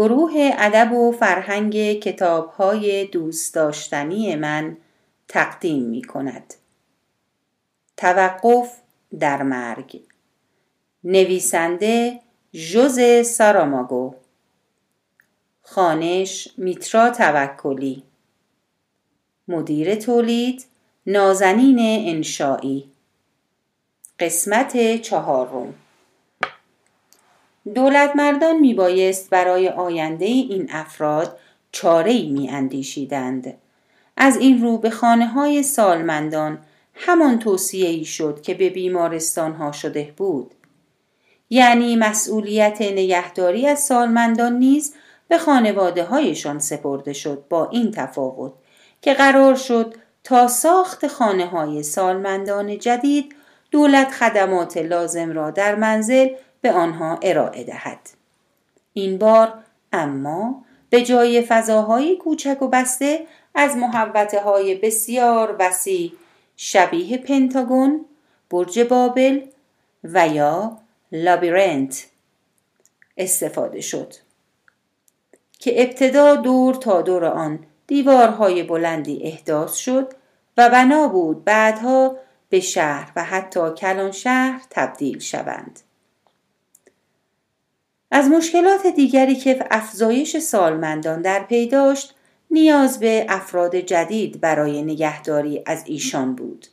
گروه ادب و فرهنگ کتابهای دوست داشتنی من تقدیم می کند. توقف در مرگ. نویسنده جوز ساراماگو. خانش میترا توکلی. مدیر تولید نازنین انشایی قسمت چهارم. دولت مردان می بایست برای آینده این افراد چاره ای می اندیشیدند. از این رو به خانه های سالمندان همان توصیه ای شد که به بیمارستان ها شده بود. یعنی مسئولیت نگهداری از سالمندان نیز به خانواده هایشان سپرده شد با این تفاوت که قرار شد تا ساخت خانه های سالمندان جدید دولت خدمات لازم را در منزل به آنها ارائه دهد. این بار اما به جای فضاهای کوچک و بسته از محوطه های بسیار وسیع شبیه پنتاگون، برج بابل و یا لابیرنت استفاده شد که ابتدا دور تا دور آن دیوارهای بلندی احداث شد و بنا بود بعدها به شهر و حتی کلان شهر تبدیل شوند. از مشکلات دیگری که افزایش سالمندان در پی داشت نیاز به افراد جدید برای نگهداری از ایشان بود.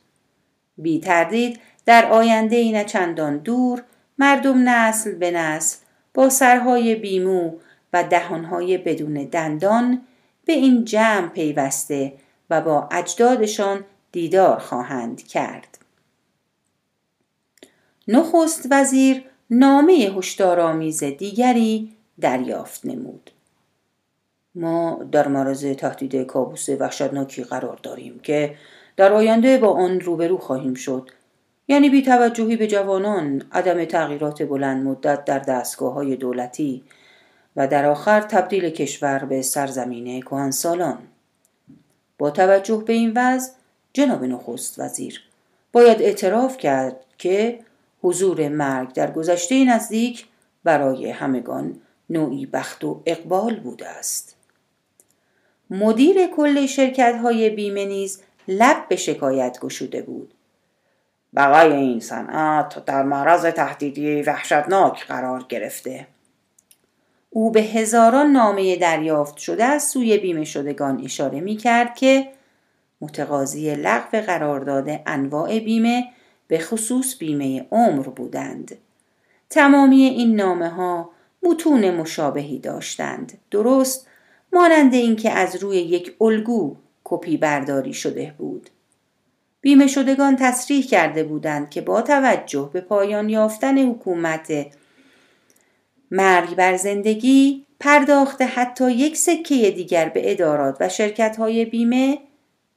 بی تردید در آینده این چندان دور مردم نسل به نسل با سرهای بیمو و دهانهای بدون دندان به این جمع پیوسته و با اجدادشان دیدار خواهند کرد. نخست وزیر نامه هشدارآمیز دیگری دریافت نمود. ما در معرض تهدید کابوس وحشتناکی قرار داریم که در آینده با آن روبرو خواهیم شد یعنی بی توجهی به جوانان عدم تغییرات بلند مدت در دستگاه های دولتی و در آخر تبدیل کشور به سرزمین کهنسالان با توجه به این وضع جناب نخست وزیر باید اعتراف کرد که حضور مرگ در گذشته نزدیک برای همگان نوعی بخت و اقبال بوده است. مدیر کل شرکت های بیمه نیز لب به شکایت گشوده بود. بقای این صنعت در معرض تهدیدی وحشتناک قرار گرفته. او به هزاران نامه دریافت شده از سوی بیمه شدگان اشاره می کرد که متقاضی لغو قرارداد انواع بیمه به خصوص بیمه عمر بودند. تمامی این نامه ها متون مشابهی داشتند. درست مانند اینکه از روی یک الگو کپی برداری شده بود. بیمه شدگان تصریح کرده بودند که با توجه به پایان یافتن حکومت مرگ بر زندگی پرداخت حتی یک سکه دیگر به ادارات و شرکت های بیمه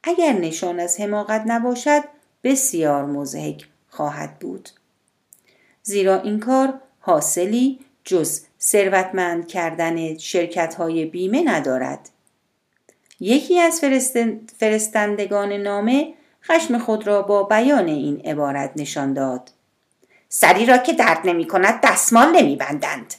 اگر نشان از حماقت نباشد بسیار مزهک خواهد بود. زیرا این کار حاصلی جز ثروتمند کردن شرکت های بیمه ندارد. یکی از فرستندگان نامه خشم خود را با بیان این عبارت نشان داد. سری را که درد نمی کند دستمال نمی بندند.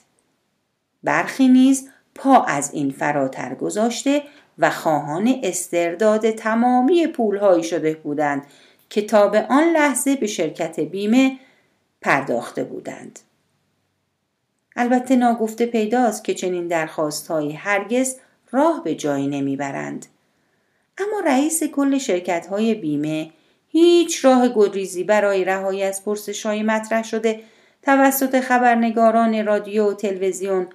برخی نیز پا از این فراتر گذاشته و خواهان استرداد تمامی پولهایی شده بودند که تا به آن لحظه به شرکت بیمه پرداخته بودند. البته ناگفته پیداست که چنین درخواستهایی هرگز راه به جایی نمی‌برند. اما رئیس کل شرکت های بیمه هیچ راه گدریزی برای رهایی از پرسش های مطرح شده توسط خبرنگاران رادیو و تلویزیون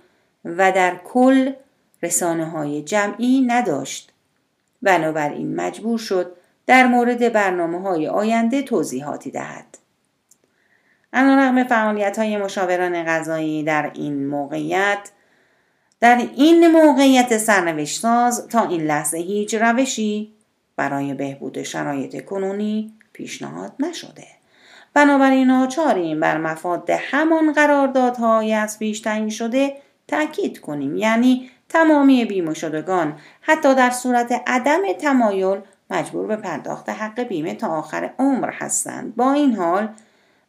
و در کل رسانه های جمعی نداشت. بنابراین مجبور شد در مورد برنامه های آینده توضیحاتی دهد. رقم فعالیت های مشاوران غذایی در این موقعیت در این موقعیت سرنوشت ساز تا این لحظه هیچ روشی برای بهبود شرایط کنونی پیشنهاد نشده. بنابراین ناچاریم بر مفاد همان قراردادهای از پیش شده تأکید کنیم یعنی تمامی بیمه شدگان حتی در صورت عدم تمایل مجبور به پرداخت حق بیمه تا آخر عمر هستند با این حال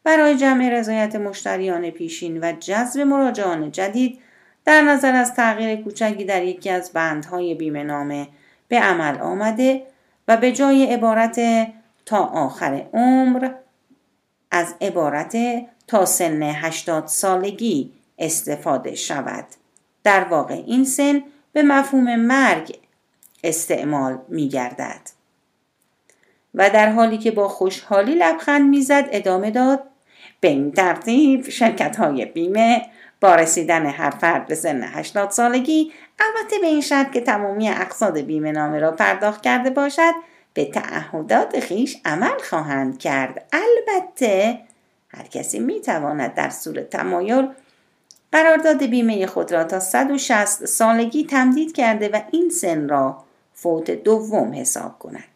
برای جمع رضایت مشتریان پیشین و جذب مراجعان جدید در نظر از تغییر کوچکی در یکی از بندهای بیمه نامه به عمل آمده و به جای عبارت تا آخر عمر از عبارت تا سن 80 سالگی استفاده شود. در واقع این سن به مفهوم مرگ استعمال می گردد. و در حالی که با خوشحالی لبخند می‌زد ادامه داد به این ترتیب شرکت های بیمه با رسیدن هر فرد به سن 80 سالگی البته به این شرط که تمامی اقصاد بیمه نامه را پرداخت کرده باشد به تعهدات خیش عمل خواهند کرد. البته هر کسی می تواند در صورت تمایل قرارداد بیمه خود را تا 160 سالگی تمدید کرده و این سن را فوت دوم حساب کند.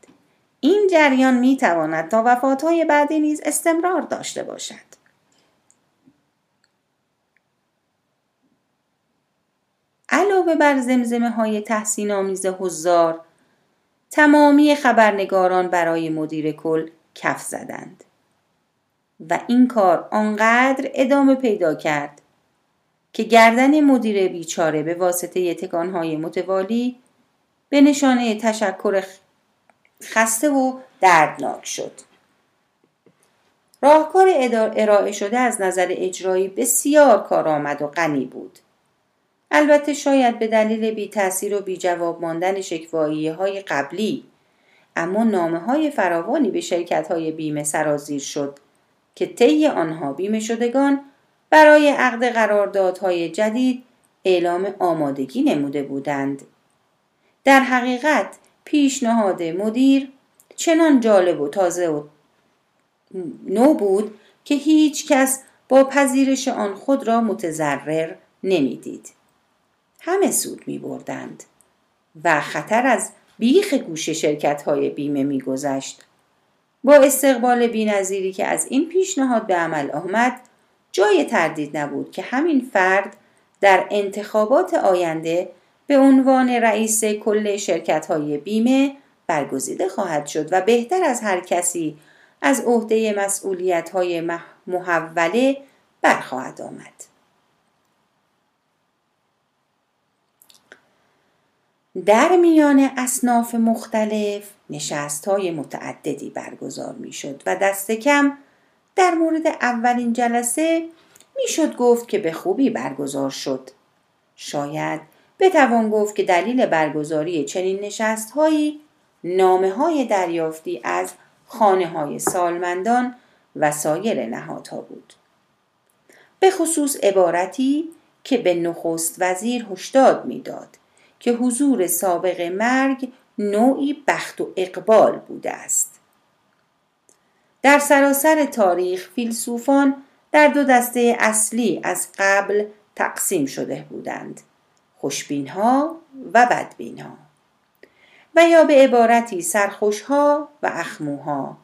این جریان می تواند تا وفاتهای بعدی نیز استمرار داشته باشد. علاوه بر زمزمه های تحسین آمیز حضار تمامی خبرنگاران برای مدیر کل کف زدند و این کار آنقدر ادامه پیدا کرد که گردن مدیر بیچاره به واسطه تکانهای متوالی به نشانه تشکر خسته و دردناک شد. راهکار ارائه شده از نظر اجرایی بسیار کارآمد و غنی بود. البته شاید به دلیل بی تاثیر و بی جواب ماندن شکوایی های قبلی اما نامه های فراوانی به شرکت های بیمه سرازیر شد که طی آنها بیمه شدگان برای عقد قراردادهای جدید اعلام آمادگی نموده بودند. در حقیقت پیشنهاد مدیر چنان جالب و تازه و نو بود که هیچ کس با پذیرش آن خود را متضرر نمی‌دید. همه سود می بردند و خطر از بیخ گوش شرکت های بیمه می گذشت. با استقبال بینظیری که از این پیشنهاد به عمل آمد جای تردید نبود که همین فرد در انتخابات آینده به عنوان رئیس کل شرکت های بیمه برگزیده خواهد شد و بهتر از هر کسی از عهده مسئولیت های محوله برخواهد آمد. در میان اصناف مختلف نشست های متعددی برگزار می شد و دست کم در مورد اولین جلسه می‌شد گفت که به خوبی برگزار شد. شاید بتوان گفت که دلیل برگزاری چنین نشست هایی نامه های دریافتی از خانه های سالمندان و سایر نهادها بود. به خصوص عبارتی که به نخست وزیر هشدار می‌داد که حضور سابق مرگ نوعی بخت و اقبال بوده است. در سراسر تاریخ فیلسوفان در دو دسته اصلی از قبل تقسیم شده بودند خوشبین ها و بدبین ها و یا به عبارتی سرخوش ها و اخموها.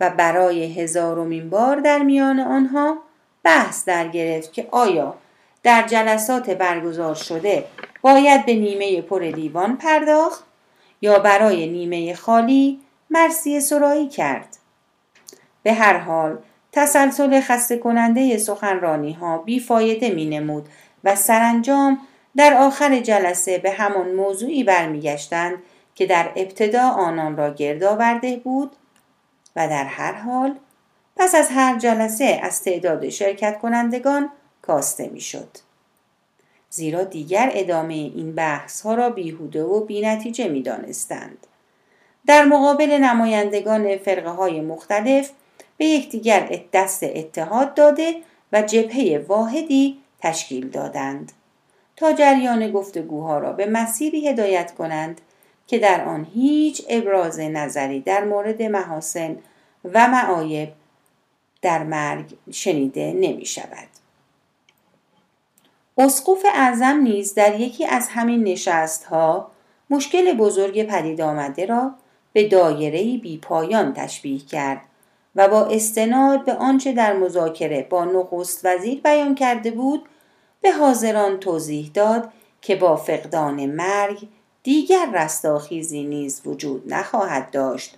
و برای هزارمین بار در میان آنها بحث در گرفت که آیا در جلسات برگزار شده باید به نیمه پر لیوان پرداخت یا برای نیمه خالی مرسی سرایی کرد. به هر حال تسلسل خسته کننده سخنرانی ها بیفایده می نمود و سرانجام در آخر جلسه به همان موضوعی برمیگشتند که در ابتدا آنان را گرد آورده بود و در هر حال پس از هر جلسه از تعداد شرکت کنندگان کاسته می‌شد. زیرا دیگر ادامه این بحث ها را بیهوده و بینتیجه می دانستند. در مقابل نمایندگان فرقه های مختلف به یکدیگر دست اتحاد داده و جبهه واحدی تشکیل دادند تا جریان گفتگوها را به مسیری هدایت کنند که در آن هیچ ابراز نظری در مورد محاسن و معایب در مرگ شنیده نمی شود. اسقف اعظم نیز در یکی از همین نشست ها مشکل بزرگ پدید آمده را به دایره بی پایان تشبیه کرد و با استناد به آنچه در مذاکره با نخست وزیر بیان کرده بود به حاضران توضیح داد که با فقدان مرگ دیگر رستاخیزی نیز وجود نخواهد داشت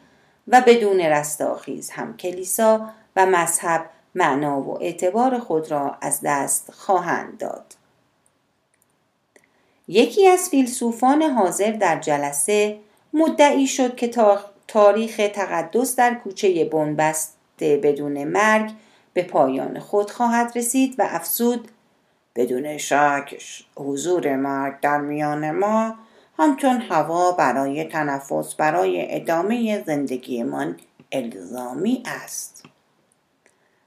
و بدون رستاخیز هم کلیسا و مذهب معنا و اعتبار خود را از دست خواهند داد. یکی از فیلسوفان حاضر در جلسه مدعی شد که تاریخ تقدس در کوچه بنبسته بدون مرگ به پایان خود خواهد رسید و افزود بدون شک حضور مرگ در میان ما همچون هوا برای تنفس برای ادامه زندگیمان الزامی است.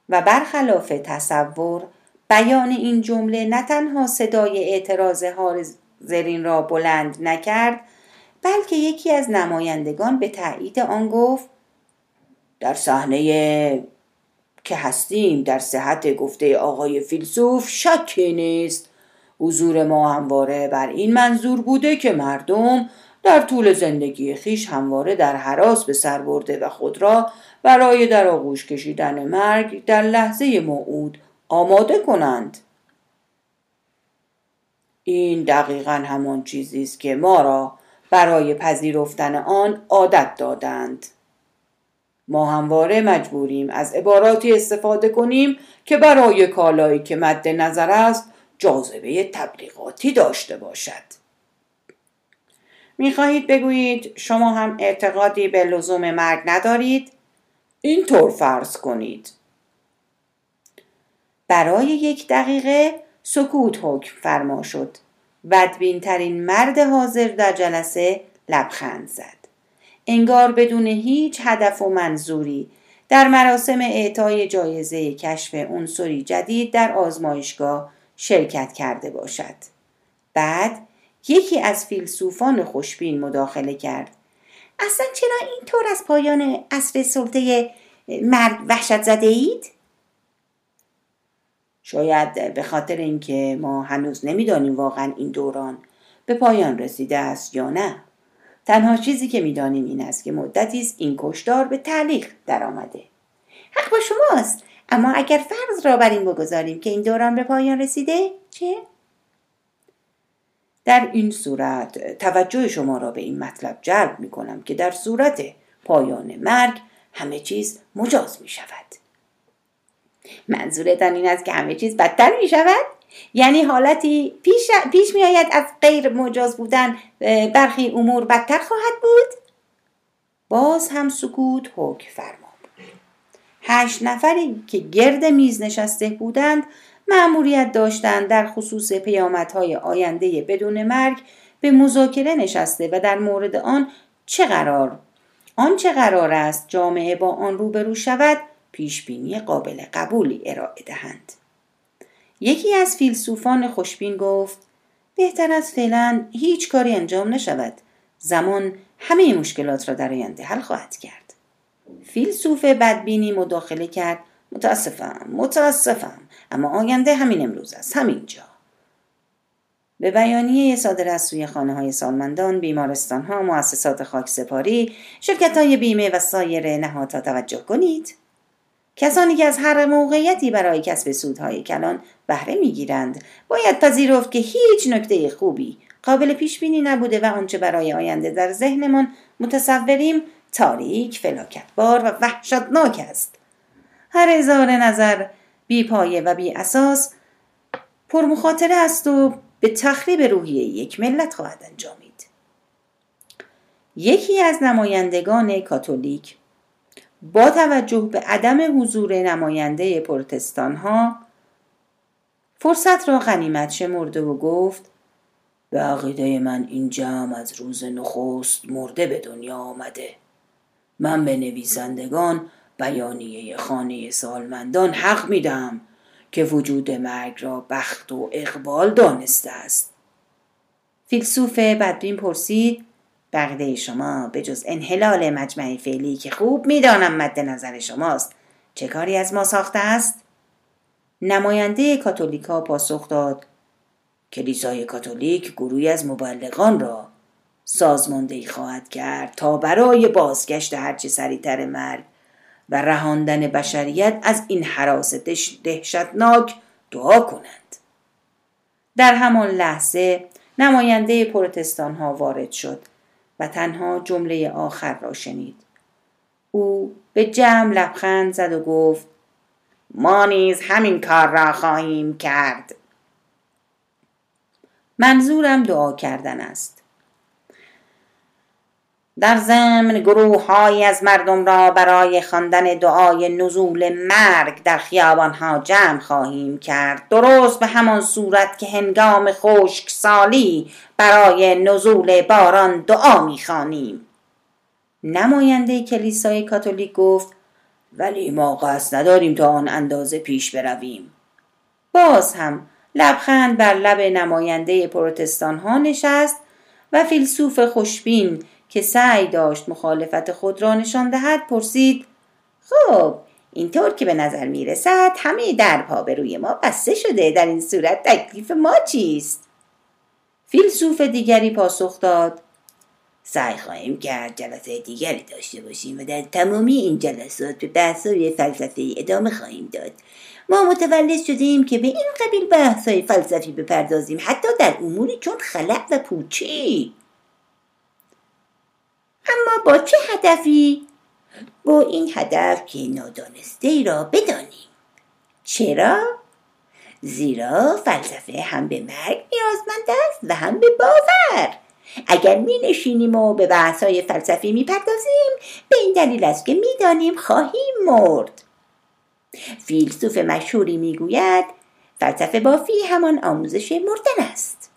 و برخلاف تصور بیان این جمله نه تنها صدای اعتراض حاضرین را بلند نکرد بلکه یکی از نمایندگان به تایید آن گفت در صحنه که هستیم در صحت گفته آقای فیلسوف شکی نیست. حضور ما همواره بر این منظور بوده که مردم در طول زندگی خیش همواره در حراس به سر برده و خود را برای در آغوش کشیدن مرگ در لحظه موعود آماده کنند. این دقیقا همان چیزی است که ما را برای پذیرفتن آن عادت دادند. ما همواره مجبوریم از عباراتی استفاده کنیم که برای کالایی که مد نظر است جاذبه تبلیغاتی داشته باشد. می‌خواهید بگویید شما هم اعتقادی به لزوم مرگ ندارید؟ اینطور فرض کنید. برای یک دقیقه سکوت حکم فرما شد. بدبین ترین مرد حاضر در جلسه لبخند زد. انگار بدون هیچ هدف و منظوری. در مراسم اعطای جایزه کشف عنصری جدید در آزمایشگاه شرکت کرده باشد. بعد یکی از فیلسوفان خوشبین مداخله کرد. اصلا چرا اینطور از پایان اصر سلطه مرد وحشت زده اید؟ شاید به خاطر اینکه ما هنوز نمی‌دانیم واقعا این دوران به پایان رسیده است یا نه. تنها چیزی که می‌دانیم این است که مدتی است این کشدار به تعلیق درآمده. حق با شماست. اما اگر فرض را بر این بگذاریم که این دوران به پایان رسیده چه؟ در این صورت توجه شما را به این مطلب جلب می کنم که در صورت پایان مرگ همه چیز مجاز می شود منظورتان این است که همه چیز بدتر می شود؟ یعنی حالتی پیش, پیش می آید از غیر مجاز بودن برخی امور بدتر خواهد بود؟ باز هم سکوت حکم فرما هشت نفری که گرد میز نشسته بودند مأموریت داشتند در خصوص پیامدهای آینده بدون مرگ به مذاکره نشسته و در مورد آن چه قرار؟ آن چه قرار است جامعه با آن روبرو شود؟ پیش بینی قابل قبولی ارائه دهند. یکی از فیلسوفان خوشبین گفت بهتر از فعلا هیچ کاری انجام نشود. زمان همه مشکلات را در آینده حل خواهد کرد. فیلسوف بدبینی مداخله کرد متاسفم متاسفم اما آینده همین امروز است همینجا. به بیانیه صادر از سوی خانه های سالمندان، بیمارستان ها، مؤسسات خاک سپاری، شرکت های بیمه و سایر نهادها توجه کنید. کسانی که از هر موقعیتی برای کسب سودهای کلان بهره می‌گیرند باید پذیرفت که هیچ نکته خوبی قابل پیش بینی نبوده و آنچه برای آینده در ذهنمان متصوریم تاریک فلاکتبار و وحشتناک است. هر اظهار نظر بی پایه و بی اساس پرمخاطره است و به تخریب روحیه یک ملت خواهد انجامید. یکی از نمایندگان کاتولیک با توجه به عدم حضور نماینده پرتستان ها فرصت را غنیمت شمرده و گفت به عقیده من این جمع از روز نخست مرده به دنیا آمده. من به نویسندگان بیانیه خانه سالمندان حق میدم که وجود مرگ را بخت و اقبال دانسته است. فیلسوف بدبین پرسید بقیده شما به جز انحلال مجمع فعلی که خوب می‌دانم مد نظر شماست چه کاری از ما ساخته است؟ نماینده کاتولیکا پاسخ داد کلیسای کاتولیک گروهی از مبلغان را سازماندهی خواهد کرد تا برای بازگشت هرچه سریعتر مرگ و رهاندن بشریت از این حراس دهشتناک دعا کنند. در همان لحظه نماینده پروتستان ها وارد شد. و تنها جمله آخر را شنید. او به جمع لبخند زد و گفت ما نیز همین کار را خواهیم کرد. منظورم دعا کردن است. در ضمن گروه های از مردم را برای خواندن دعای نزول مرگ در خیابان ها جمع خواهیم کرد. درست به همان صورت که هنگام خشک سالی برای نزول باران دعا می‌خوانیم. نماینده کلیسای کاتولیک گفت ولی ما قصد نداریم تا آن اندازه پیش برویم. باز هم لبخند بر لب نماینده پروتستان ها نشست و فیلسوف خوشبین که سعی داشت مخالفت خود را نشان دهد پرسید خب اینطور که به نظر می رسد همه درها به روی ما بسته شده در این صورت تکلیف ما چیست؟ فیلسوف دیگری پاسخ داد سعی خواهیم کرد جلسه دیگری داشته باشیم و در تمامی این جلسات به بحثهای فلسفه ادامه خواهیم داد. ما متولد شدیم که به این قبیل بحثهای فلسفی بپردازیم حتی در اموری چون خلق و پوچی اما با چه هدفی؟ با این هدف که نادانسته ای را بدانیم چرا؟ زیرا فلسفه هم به مرگ نیازمند است و هم به باور اگر می نشینیم و به بحث های فلسفی می پردازیم به این دلیل است که می دانیم خواهیم مرد فیلسوف مشهوری می گوید فلسفه بافی همان آموزش مردن است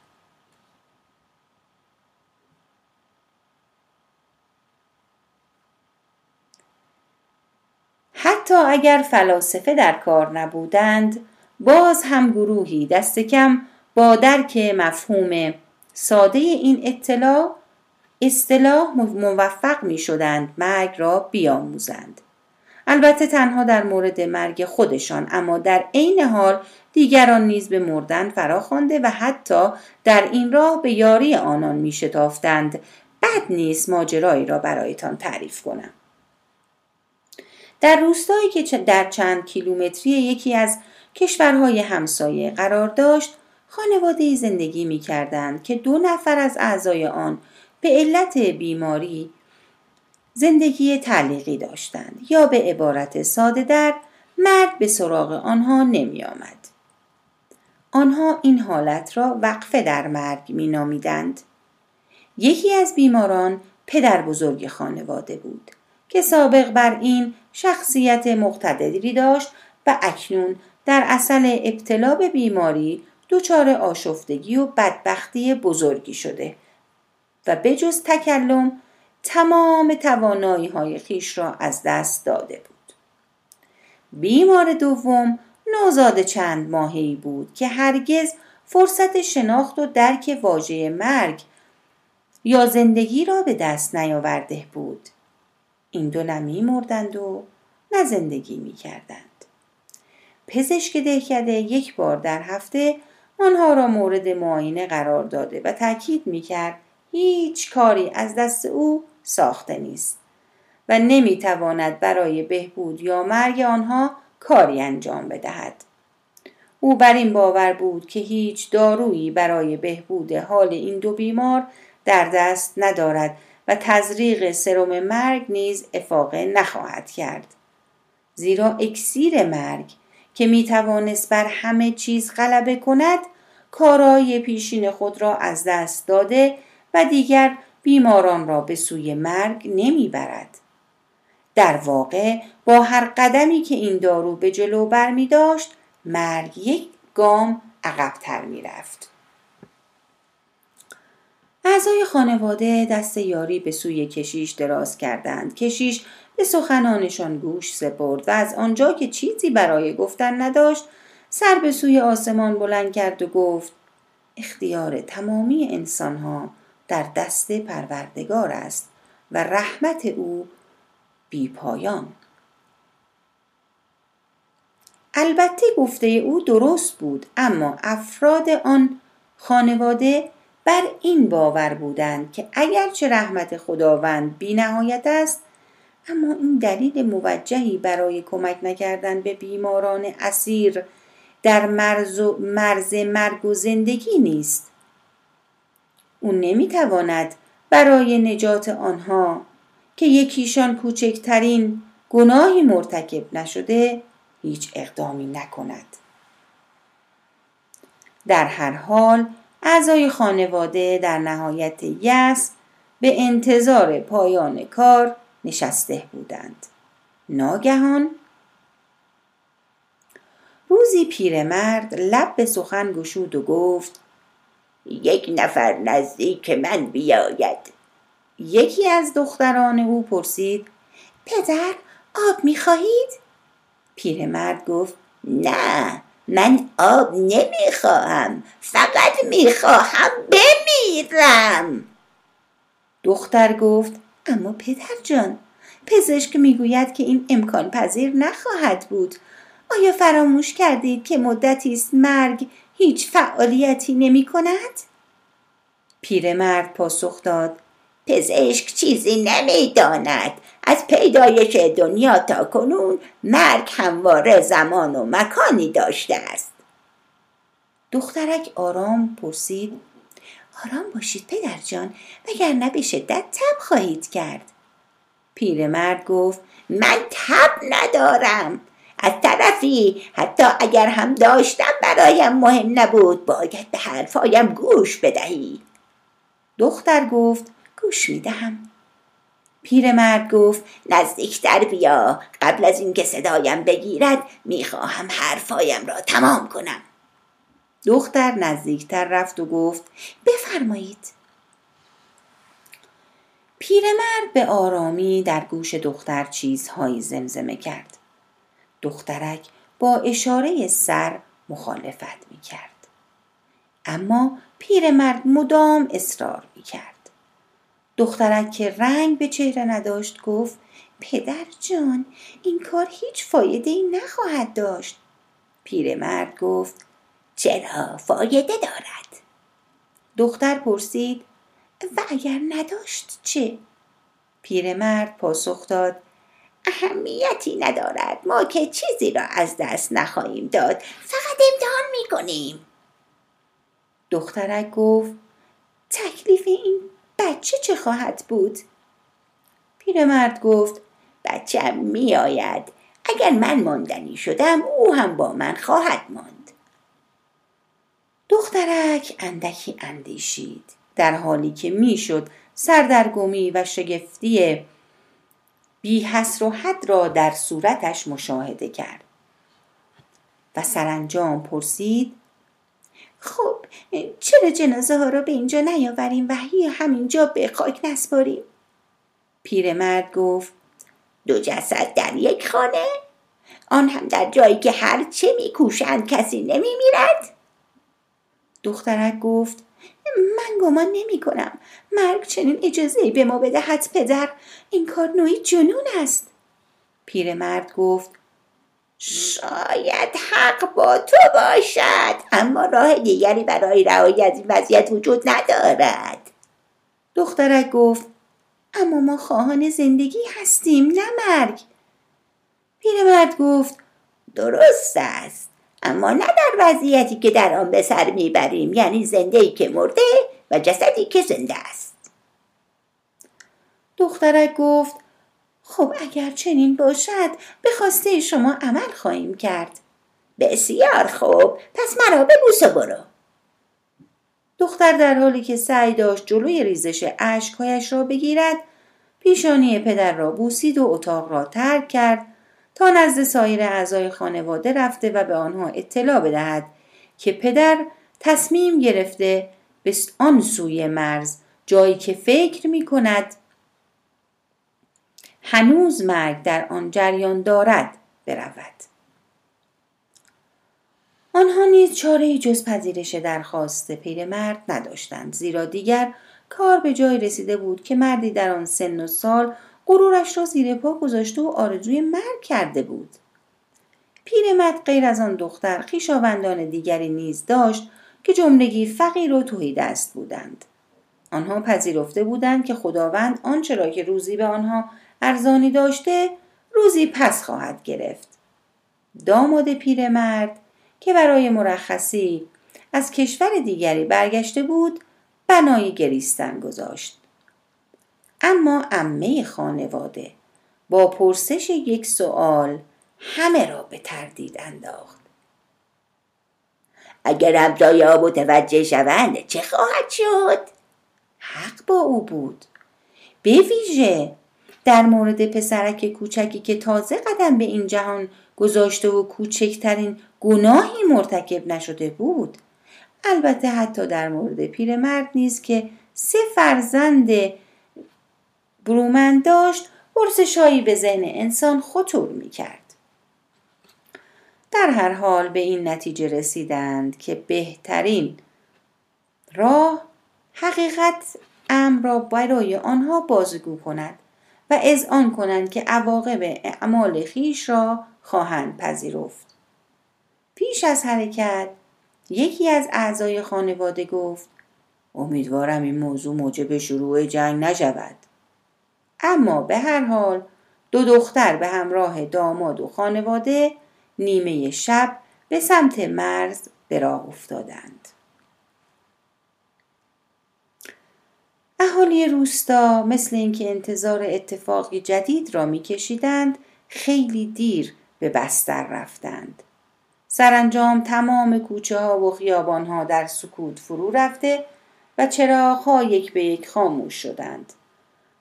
حتی اگر فلاسفه در کار نبودند باز هم گروهی دست کم با درک مفهوم ساده این اطلاع اصطلاح موفق می شدند مرگ را بیاموزند. البته تنها در مورد مرگ خودشان اما در عین حال دیگران نیز به مردن فراخوانده و حتی در این راه به یاری آنان می شتافتند بد نیست ماجرایی را برایتان تعریف کنم در روستایی که در چند کیلومتری یکی از کشورهای همسایه قرار داشت خانواده زندگی می کردند که دو نفر از اعضای آن به علت بیماری زندگی تعلیقی داشتند یا به عبارت ساده در مرد به سراغ آنها نمی آمد. آنها این حالت را وقفه در مرگ می نامیدند. یکی از بیماران پدر بزرگ خانواده بود که سابق بر این شخصیت مقتدری داشت و اکنون در اصل ابتلا به بیماری دچار آشفتگی و بدبختی بزرگی شده و بجز تکلم تمام توانایی های خیش را از دست داده بود. بیمار دوم نوزاد چند ماهی بود که هرگز فرصت شناخت و درک واژه مرگ یا زندگی را به دست نیاورده بود. این دو نه مردند و نه زندگی می کردند. پزشک دهکده یک بار در هفته آنها را مورد معاینه قرار داده و تاکید می کرد هیچ کاری از دست او ساخته نیست و نمی تواند برای بهبود یا مرگ آنها کاری انجام بدهد. او بر این باور بود که هیچ دارویی برای بهبود حال این دو بیمار در دست ندارد و تزریق سرم مرگ نیز افاقه نخواهد کرد. زیرا اکسیر مرگ که می توانست بر همه چیز غلبه کند کارای پیشین خود را از دست داده و دیگر بیماران را به سوی مرگ نمی برد. در واقع با هر قدمی که این دارو به جلو بر می داشت مرگ یک گام عقبتر می رفت. اعضای خانواده دست یاری به سوی کشیش دراز کردند. کشیش به سخنانشان گوش سپرد و از آنجا که چیزی برای گفتن نداشت سر به سوی آسمان بلند کرد و گفت اختیار تمامی انسانها در دست پروردگار است و رحمت او بی پایان. البته گفته او درست بود اما افراد آن خانواده بر این باور بودند که اگرچه رحمت خداوند بی نهایت است اما این دلیل موجهی برای کمک نکردن به بیماران اسیر در مرز, و مرز مرگ و زندگی نیست. او نمی‌تواند برای نجات آنها که یکیشان کوچکترین گناهی مرتکب نشده هیچ اقدامی نکند. در هر حال اعضای خانواده در نهایت یس به انتظار پایان کار نشسته بودند. ناگهان روزی پیرمرد لب به سخن گشود و گفت یک نفر نزدیک من بیاید. یکی از دختران او پرسید پدر آب می‌خواهید؟ پیرمرد گفت نه. من آب نمی‌خواهم فقط می‌خواهم بمیرم دختر گفت اما پدر جان پزشک می‌گوید که این امکان پذیر نخواهد بود آیا فراموش کردید که مدتی است مرگ هیچ فعالیتی نمی کند؟ پیرمرد پاسخ داد پزشک چیزی نمی‌داند. از پیدایش دنیا تا کنون مرگ همواره زمان و مکانی داشته است. دخترک آرام پرسید آرام باشید پدر جان وگرنه به شدت تب خواهید کرد. پیرمرد گفت من تب ندارم. از طرفی حتی اگر هم داشتم برایم مهم نبود باید به حرفایم گوش بدهی. دختر گفت گوش می‌دهم پیرمرد گفت نزدیکتر بیا قبل از اینکه صدایم بگیرد می‌خواهم حرفایم را تمام کنم دختر نزدیکتر رفت و گفت بفرمایید پیرمرد به آرامی در گوش دختر چیزهایی زمزمه کرد دخترک با اشاره سر مخالفت می کرد. اما پیرمرد مدام اصرار می کرد. دخترک که رنگ به چهره نداشت گفت پدر جان این کار هیچ فایده ای نخواهد داشت. پیرمرد گفت چرا فایده دارد؟ دختر پرسید و اگر نداشت چه؟ پیرمرد پاسخ داد اهمیتی ندارد ما که چیزی را از دست نخواهیم داد فقط امتحان می‌کنیم دخترک گفت تکلیف این بچه چه خواهد بود؟ پیرمرد گفت بچه میآید. اگر من ماندنی شدم او هم با من خواهد ماند. دخترک اندکی اندیشید. در حالی که می‌شد سردرگمی و شگفتی بی حسر و حد را در صورتش مشاهده کرد. و سرانجام پرسید چرا جنازه ها را به اینجا نیاوریم و همینجا به خاک نسپاریم. پیرمرد گفت دو جسد در یک خانه؟ آن هم در جایی که هر چه میکوشند کسی نمیمیرد؟ دخترک گفت من گمان نمی کنم مرگ چنین اجازه به ما بدهد پدر. این کار نوعی جنون است. پیرمرد گفت شاید حق با تو باشد اما راه دیگری برای رهایی از این وضعیت وجود ندارد. دخترک گفت اما ما خواهان زندگی هستیم نه مرگ. پیرمرد گفت درست است اما نه در وضعیتی که در آن به سر می‌بریم یعنی زنده ای که مرده و جسدی که زنده است. دخترک گفت خب اگر چنین باشد به خواسته شما عمل خواهیم کرد. بسیار خوب پس مرا ببوس و برو. دختر در حالی که سعی داشت جلوی ریزش اشکهایش را بگیرد پیشانی پدر را بوسید و اتاق را ترک کرد تا نزد سایر اعضای خانواده رفته و به آنها اطلاع بدهد که پدر تصمیم گرفته به آن سوی مرز جایی که فکر می کند هنوز مرگ در آن جریان دارد برود. آنها نیز چاره جز پذیرش درخواست پیرمرد نداشتند زیرا دیگر کار به جای رسیده بود که مردی در آن سن و سال غرورش را زیر پا گذاشته و آرزوی مرگ کرده بود. پیرمرد غیر از آن دختر خویشاوندان دیگری نیز داشت که جملگی فقیر و توهی دست بودند. آنها پذیرفته بودند که خداوند آنچه را که روزی به آنها ارزانی داشته روزی پس خواهد گرفت. داماد پیرمرد که برای مرخصی از کشور دیگری برگشته بود بنای گریستن گذاشت. اما امه خانواده با پرسش یک سوال همه را به تردید انداخت. اگر ها متوجه شوند چه خواهد شد؟ حق با او بود. به ویژه در مورد پسرک کوچکی که تازه قدم به این جهان گذاشته و کوچکترین گناهی مرتکب نشده بود البته حتی در مورد پیرمرد نیز که سه فرزند برومند داشت پرسشهایی به ذهن انسان خطور می کرد. در هر حال به این نتیجه رسیدند که بهترین راه حقیقت امر را برای آنها بازگو کند و آن کنند که عواقب اعمال خیش را خواهند پذیرفت. پیش از حرکت یکی از اعضای خانواده گفت امیدوارم این موضوع موجب شروع جنگ نشود. اما به هر حال دو دختر به همراه داماد و خانواده نیمه شب به سمت مرز به راه افتادند. اهالی روستا مثل اینکه انتظار اتفاقی جدید را میکشیدند خیلی دیر به بستر رفتند. سرانجام تمام کوچه ها و خیابان ها در سکوت فرو رفته و چراغ ها یک به یک خاموش شدند.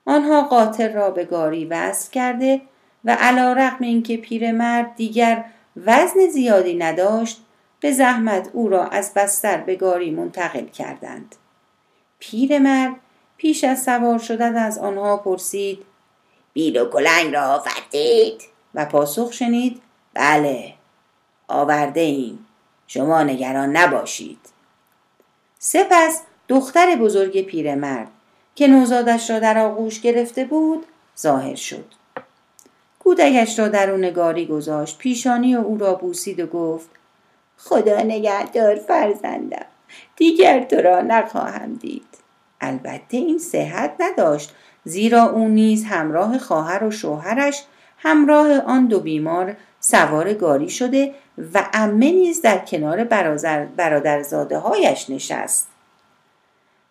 آنها قاطر را به گاری وصل کرده و علا رقم اینکه پیرمرد دیگر وزن زیادی نداشت به زحمت او را از بستر به گاری منتقل کردند. پیرمرد پیش از سوار شدن از آنها پرسید بیل و کلنگ را آوردید؟ و پاسخ شنید بله آورده ایم شما نگران نباشید. سپس دختر بزرگ پیرمرد که نوزادش را در آغوش گرفته بود ظاهر شد. کودکش را درون گاری گذاشت پیشانی و او را بوسید و گفت خدا نگهدار فرزندم دیگر تو را نخواهم دید. البته این صحت نداشت زیرا او نیز همراه خواهر و شوهرش همراه آن دو بیمار سوار گاری شده و امه نیز در کنار برادرزاده هایش نشست.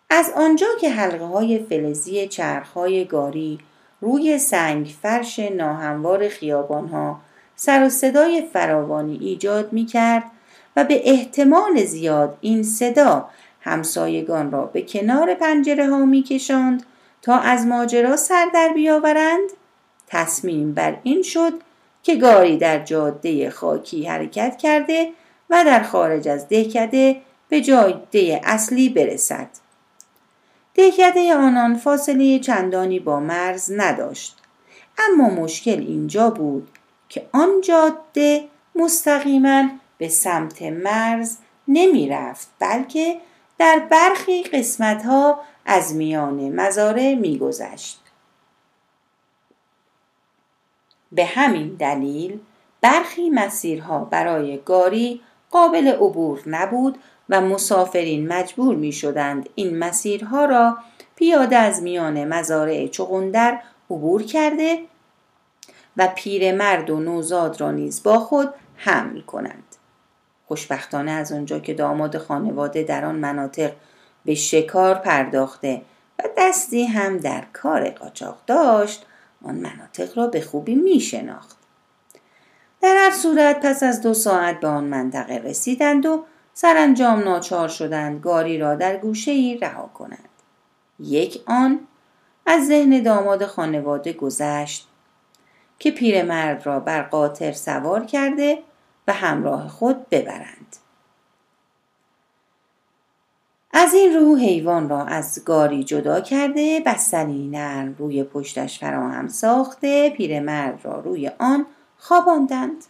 از آنجا که حلقه های فلزی چرخ های گاری روی سنگ فرش ناهموار خیابان ها سر و صدای فراوانی ایجاد می کرد و به احتمال زیاد این صدا همسایگان را به کنار پنجره ها می کشند تا از ماجرا سر در بیاورند. تصمیم بر این شد که گاری در جاده خاکی حرکت کرده و در خارج از دهکده به جاده اصلی برسد. دهکده آنان فاصله چندانی با مرز نداشت. اما مشکل اینجا بود که آن جاده مستقیما به سمت مرز نمی رفت بلکه در برخی قسمت ها از میان مزاره میگذشت. به همین دلیل برخی مسیرها برای گاری قابل عبور نبود و مسافرین مجبور می شدند این مسیرها را پیاده از میان مزارع چغندر عبور کرده و پیرمرد و نوزاد را نیز با خود حمل کنند. خوشبختانه از آنجا که داماد خانواده در آن مناطق به شکار پرداخته و دستی هم در کار قاچاق داشت آن مناطق را به خوبی می شناخت. در هر صورت پس از دو ساعت به آن منطقه رسیدند و سرانجام ناچار شدند گاری را در گوشه ای رها کنند. یک آن از ذهن داماد خانواده گذشت که پیرمرد را بر قاطر سوار کرده و همراه خود ببرند. از این رو حیوان را از گاری جدا کرده بستنی نرم روی پشتش فراهم ساخته پیرمرد را روی آن خواباندند.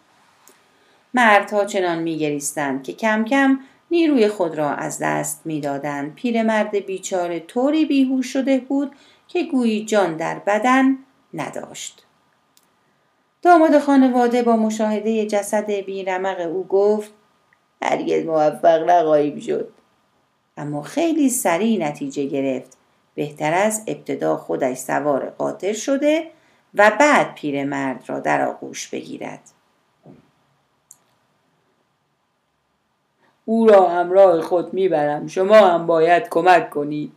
مردها چنان میگریستند که کم کم نیروی خود را از دست می‌دادند. پیرمرد بیچاره طوری بیهوش شده بود که گویی جان در بدن نداشت. داماد خانواده با مشاهده جسد بیرمق او گفت هرگز موفق نخواهیم شد. اما خیلی سریع نتیجه گرفت. بهتر از ابتدا خودش سوار قاطر شده و بعد پیرمرد را در آغوش بگیرد. او را همراه خود می‌برم. شما هم باید کمک کنید.